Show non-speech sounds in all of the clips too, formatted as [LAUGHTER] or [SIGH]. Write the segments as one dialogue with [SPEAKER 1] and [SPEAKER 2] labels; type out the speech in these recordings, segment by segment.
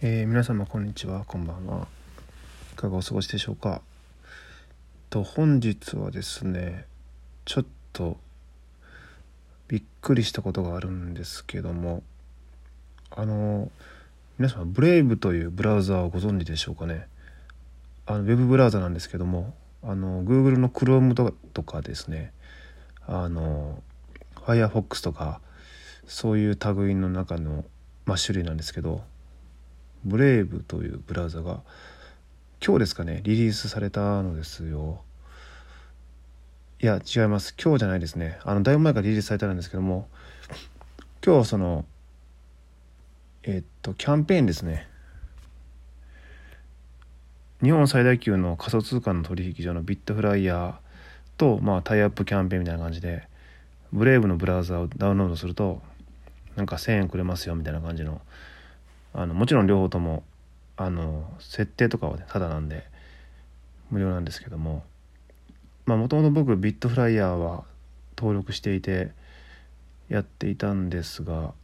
[SPEAKER 1] えー、皆様こんにちは。こんばんは。いかがお過ごしでしょうか。と本日はですねちょっとびっくりしたことがあるんですけどもあの皆様ブレイブというブラウザーをご存知でしょうかね。あのウェブブラウザなんですけどもあの Google の Chrome とかですねあの Firefox とかそういう類の中の、まあ、種類なんですけどブレイブというブラウザが今日ですかねリリースされたのですよ。いや違います。今日じゃないですね。あのだいぶ前からリリースされたんですけども今日はそのえっとキャンペーンですね。日本最大級の仮想通貨の取引所のビットフライヤーと、まあ、タイアップキャンペーンみたいな感じでブレイブのブラウザをダウンロードするとなんか1,000円くれますよみたいな感じのあのもちろん両方ともあの設定とかはねただなんで無料なんですけども。もともと僕ビットフライヤーは登録していてやっていたんですが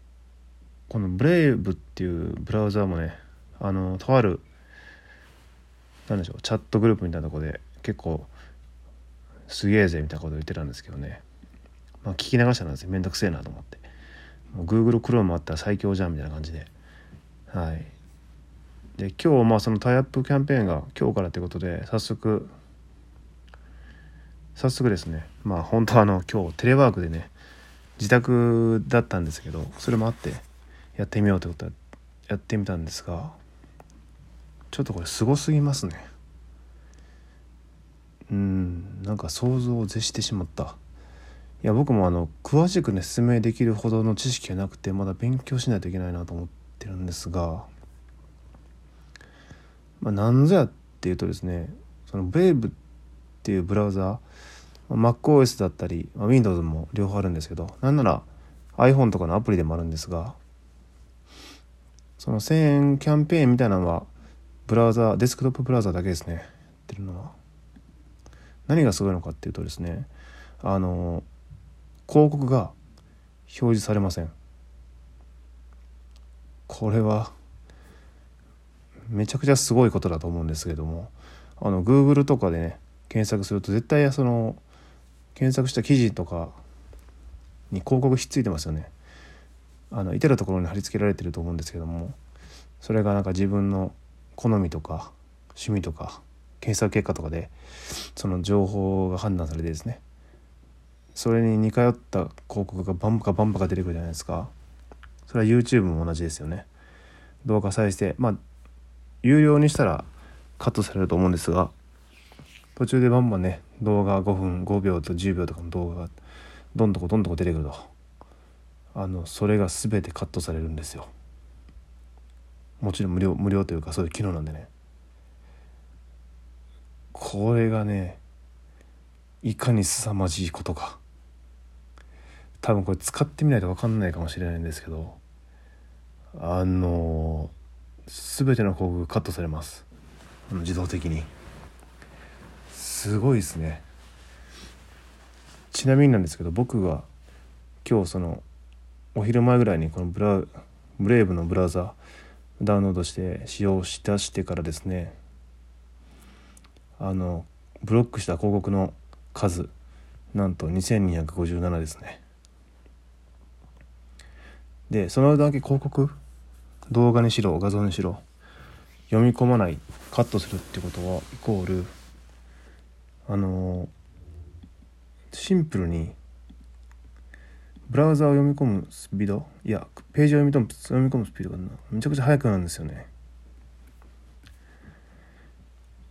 [SPEAKER 1] このブレイブっていうブラウザーもねあのとある何でしょうチャットグループみたいなとこで結構すげえぜみたいなこと言ってたんですけどね。まあ聞き流したんですよめんどくせえなと思って。もう Google Chrome あったら最強じゃんみたいな感じで。はい。で今日まあそのタイアップキャンペーンが今日からということで早速早速ですね。まあ本当はあの今日テレワークでね自宅だったんですけどそれもあってやってみようということでやってみたんですがちょっとこれすごすぎますね。うんなんか想像を絶してしまった。いや僕もあの詳しくね説明できるほどの知識がなくてまだ勉強しないといけないなと思ってるんですがまあ何ぞやっていうとですねその Brave っていうブラウザ MacOS だったり、まあ、Windows も両方あるんですけどなんなら iPhone とかのアプリでもあるんですがその1000円キャンペーンみたいなのはブラウザデスクトップブラウザだけですねやってるのは。何がすごいのかっていうとですねあの広告が表示されません。これはめちゃくちゃすごいことだと思うんですけどもあの Google とかでね検索すると絶対その検索した記事とかに広告ひっついてますよね。あの至る所に貼り付けられてると思うんですけどもそれがなんか自分の好みとか趣味とか検索結果とかでその情報が判断されてですねそれに似通った広告がバンバカバンバカ出てくるじゃないですかそれは YouTube も同じですよね。動画再生まあ有料にしたらカットされると思うんですが途中でバンバンね動画5分5秒と10秒とかの動画がどんどこどんどこ出てくると。あのそれが全てカットされるんですよ。もちろん無料無料というかそういう機能なんでね。これがねいかに凄まじいことか。多分これ使ってみないと分かんないかもしれないんですけどあの全ての広告カットされます。自動的に。すごいですね。ちなみになんですけど僕が今日そのお昼前ぐらいにこのブラブレイブのブラウザダウンロードして使用しだしてからですねあのブロックした広告の数なんと2257ですね。でそのだけ広告動画にしろ画像にしろ読み込まないカットするってことはイコールあのシンプルにブラウザを読み込むスピードいやページを読み込む読み込むスピードがめちゃくちゃ速くなるんですよね。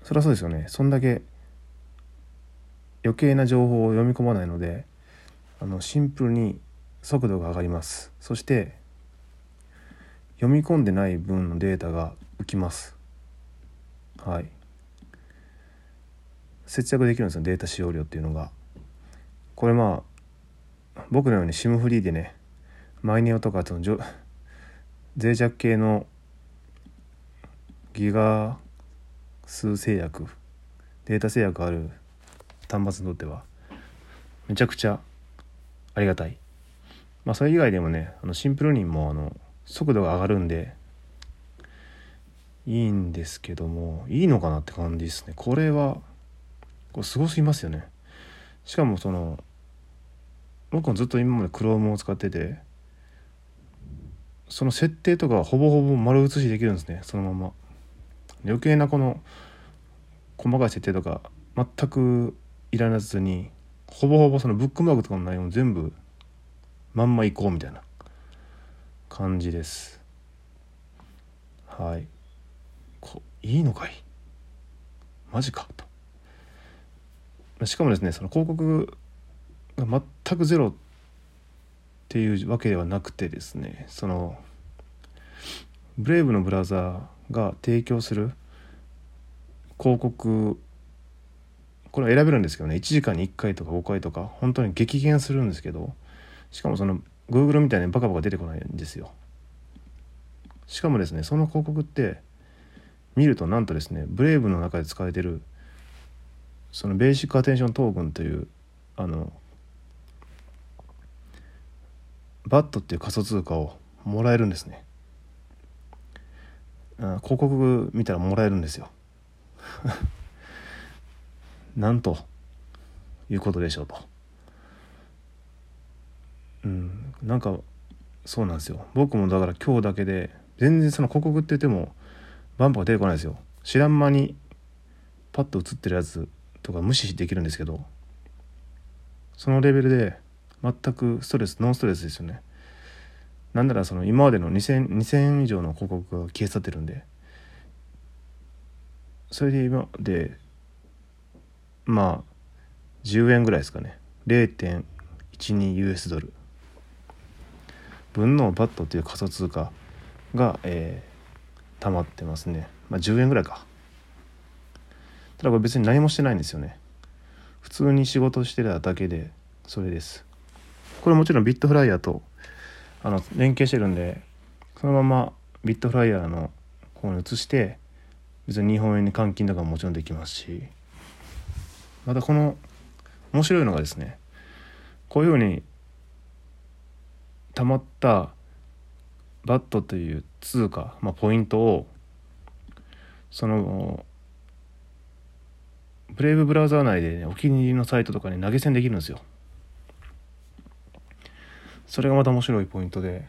[SPEAKER 1] そりゃそうですよね。そんだけ余計な情報を読み込まないのであのシンプルに速度が上がります。そして読み込んでない分のデータが浮きます。はい。節約できるんですよデータ使用量っていうのが。これまあ僕のように SIM フリーでねマイネオとかその脆弱系のギガ数制約データ制約ある端末にとってはめちゃくちゃありがたい。まあそれ以外でもねあのシンプルにもあの速度が上がるんでいいんですけどもいいのかなって感じですね。これはこれすごすぎますよね。しかもその僕もずっと今まで Chrome を使っててその設定とかほぼほぼ丸写しできるんですね。そのまま。余計なこの細かい設定とか全くいらなずにほぼほぼそのブックマークとかの内容も全部まんまいこうみたいな。感じです。はい。こいいのかい？マジかと。しかもですねその広告が全くゼロっていうわけではなくてですねそのブレイブのブラザーが提供する広告これ選べるんですけどね1時間に1回とか5回とか本当に激減するんですけどしかもその Google みたいにバカバカ出てこないんですよ。しかもですねその広告って見るとなんとですねブレイブの中で使われてるそのベーシックアテンショントークンというあのバットっていう仮想通貨をもらえるんですね。広告見たらもらえるんですよ。[LAUGHS] なんということでしょうとうんなんかそうなんですよ。僕もだから今日だけで全然その広告って言ってもバンプが出てこないですよ。知らん間にパッと映ってるやつとか無視できるんですけどそのレベルで全くストレスノンストレスですよね。なんならその今までの 2000, 2000以上の広告が消え去ってるんで。それで今でまあ10円ぐらいですかね。0.12US ドル。分のバットっていう仮想通貨が、えー、溜まってますね。まあ10円ぐらいか。ただこれ別に何もしてないんですよね。普通に仕事してただけでそれです。これもちろんビットフライヤーとあの連携してるんでそのままビットフライヤーの方に移して別に日本円に換金とかももちろんできますし。またこの面白いのがですねこういうふうにたまったバットという通貨、まあ、ポイントをそのブレイブブラウザー内で、ね、お気に入りのサイトとかに投げ銭できるんですよ。それがまた面白いポイントで、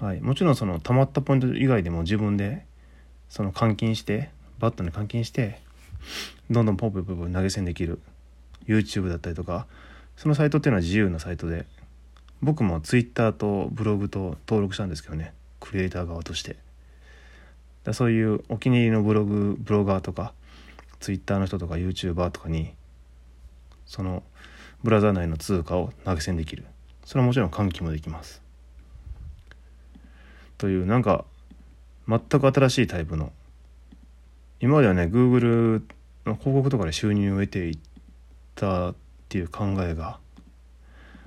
[SPEAKER 1] はい、もちろんそのたまったポイント以外でも自分でその換金してバットに換金してどんどんポンポンポンポン投げ銭できる YouTube だったりとかそのサイトっていうのは自由なサイトで僕も Twitter とブログと登録したんですけどね。クリエイター側として。だそういうお気に入りのブログブロガーとか Twitter の人とか YouTuber とかにそのブラウザ内の通貨を投げ銭できる。それはもちろん換気もできます。というなんか全く新しいタイプの。今まではね Google の広告とかで収入を得ていったっていう考えが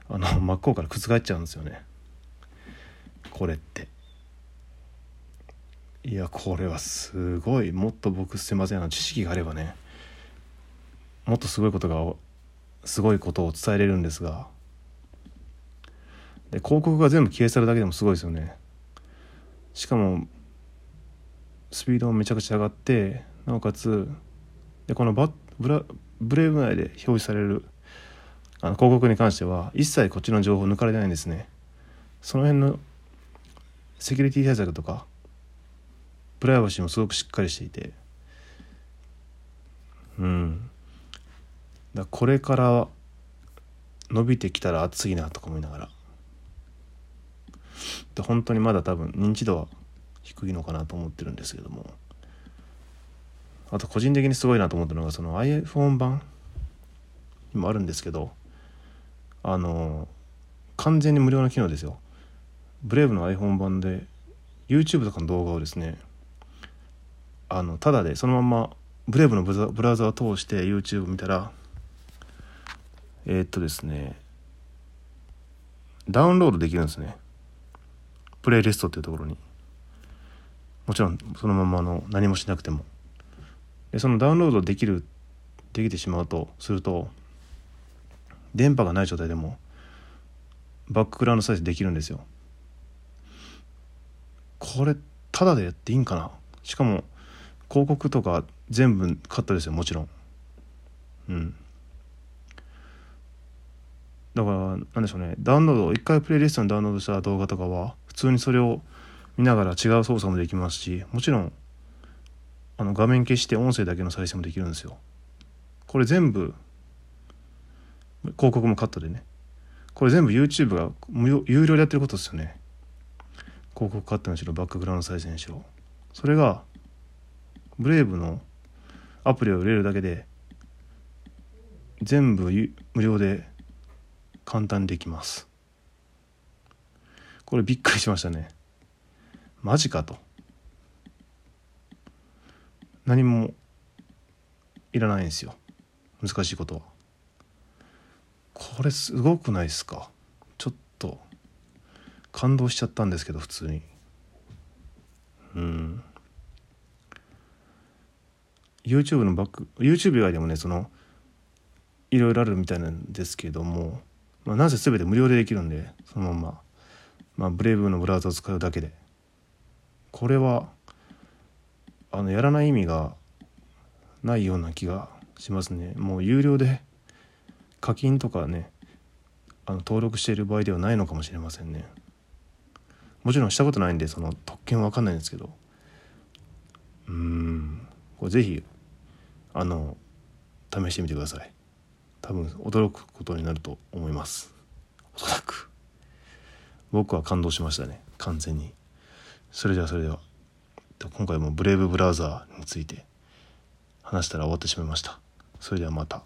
[SPEAKER 1] あの [LAUGHS] 真っ向から覆っちゃうんですよね。これって。いやこれはすごい。もっと僕すいません。知識があればね。もっとすごいことがすごいことを伝えれるんですが。で広告が全部消え去るだけでもすごいですよね。しかもスピードもめちゃくちゃ上がってなおかつでこのバブラブレイブ内で表示されるあの広告に関しては一切こっちの情報抜かれてないんですね。その辺のセキュリティ対策とかプライバシーもすごくしっかりしていて。うん。だこれから伸びてきたら熱いなとか思いながら。で本当にまだ多分認知度は低いのかなと思ってるんですけども。あと個人的にすごいなと思ったのがその iPhone 版にもあるんですけど。あの完全に無料な機能ですよ。ブレイブの iPhone 版で YouTube とかの動画をですねあのただでそのままブレイブのブラウザを通して YouTube 見たらえー、っとですねダウンロードできるんですね。プレイリストっていうところに。もちろんそのままの何もしなくても。でそのダウンロードできるできてしまうとすると電波がない状態でもバックグラウンド再生できるんですよ。これタダでやっていいんかな？しかも広告とか全部カットですよもちろん。うん。だからなんでしょうね。ダウンロード一回プレイリストにダウンロードした動画とかは普通にそれを見ながら違う操作もできますしもちろんあの画面消して音声だけの再生もできるんですよ。これ全部広告もカットでね。これ全部 YouTube が無料有料でやってることですよね。広告カットにしろバックグラウンド再生にしろ。それがブレイブのアプリを入れるだけで全部無料で簡単にできます。これびっくりしましたね。マジかと。何もいらないんですよ。難しいことは。これすごくないですか？ちょっと。感動しちゃったんですけど普通に。うん。YouTube のバック YouTube 以外でもねそのいろいろあるみたいなんですけども、まあ、なぜ全て無料でできるんでそのまま、まあ、ブレイブのブラウザを使うだけで。これはあのやらない意味がないような気がしますね。もう有料で課金とかねあの登録している場合ではないのかもしれませんね。もちろんしたことないんでその特権は分かんないんですけど。うん。これぜひあの試してみてください。多分驚くことになると思います。おそらく。僕は感動しましたね。完全に。それではそれでは。今回もブレイブブラウザーについて話したら終わってしまいました。それではまた。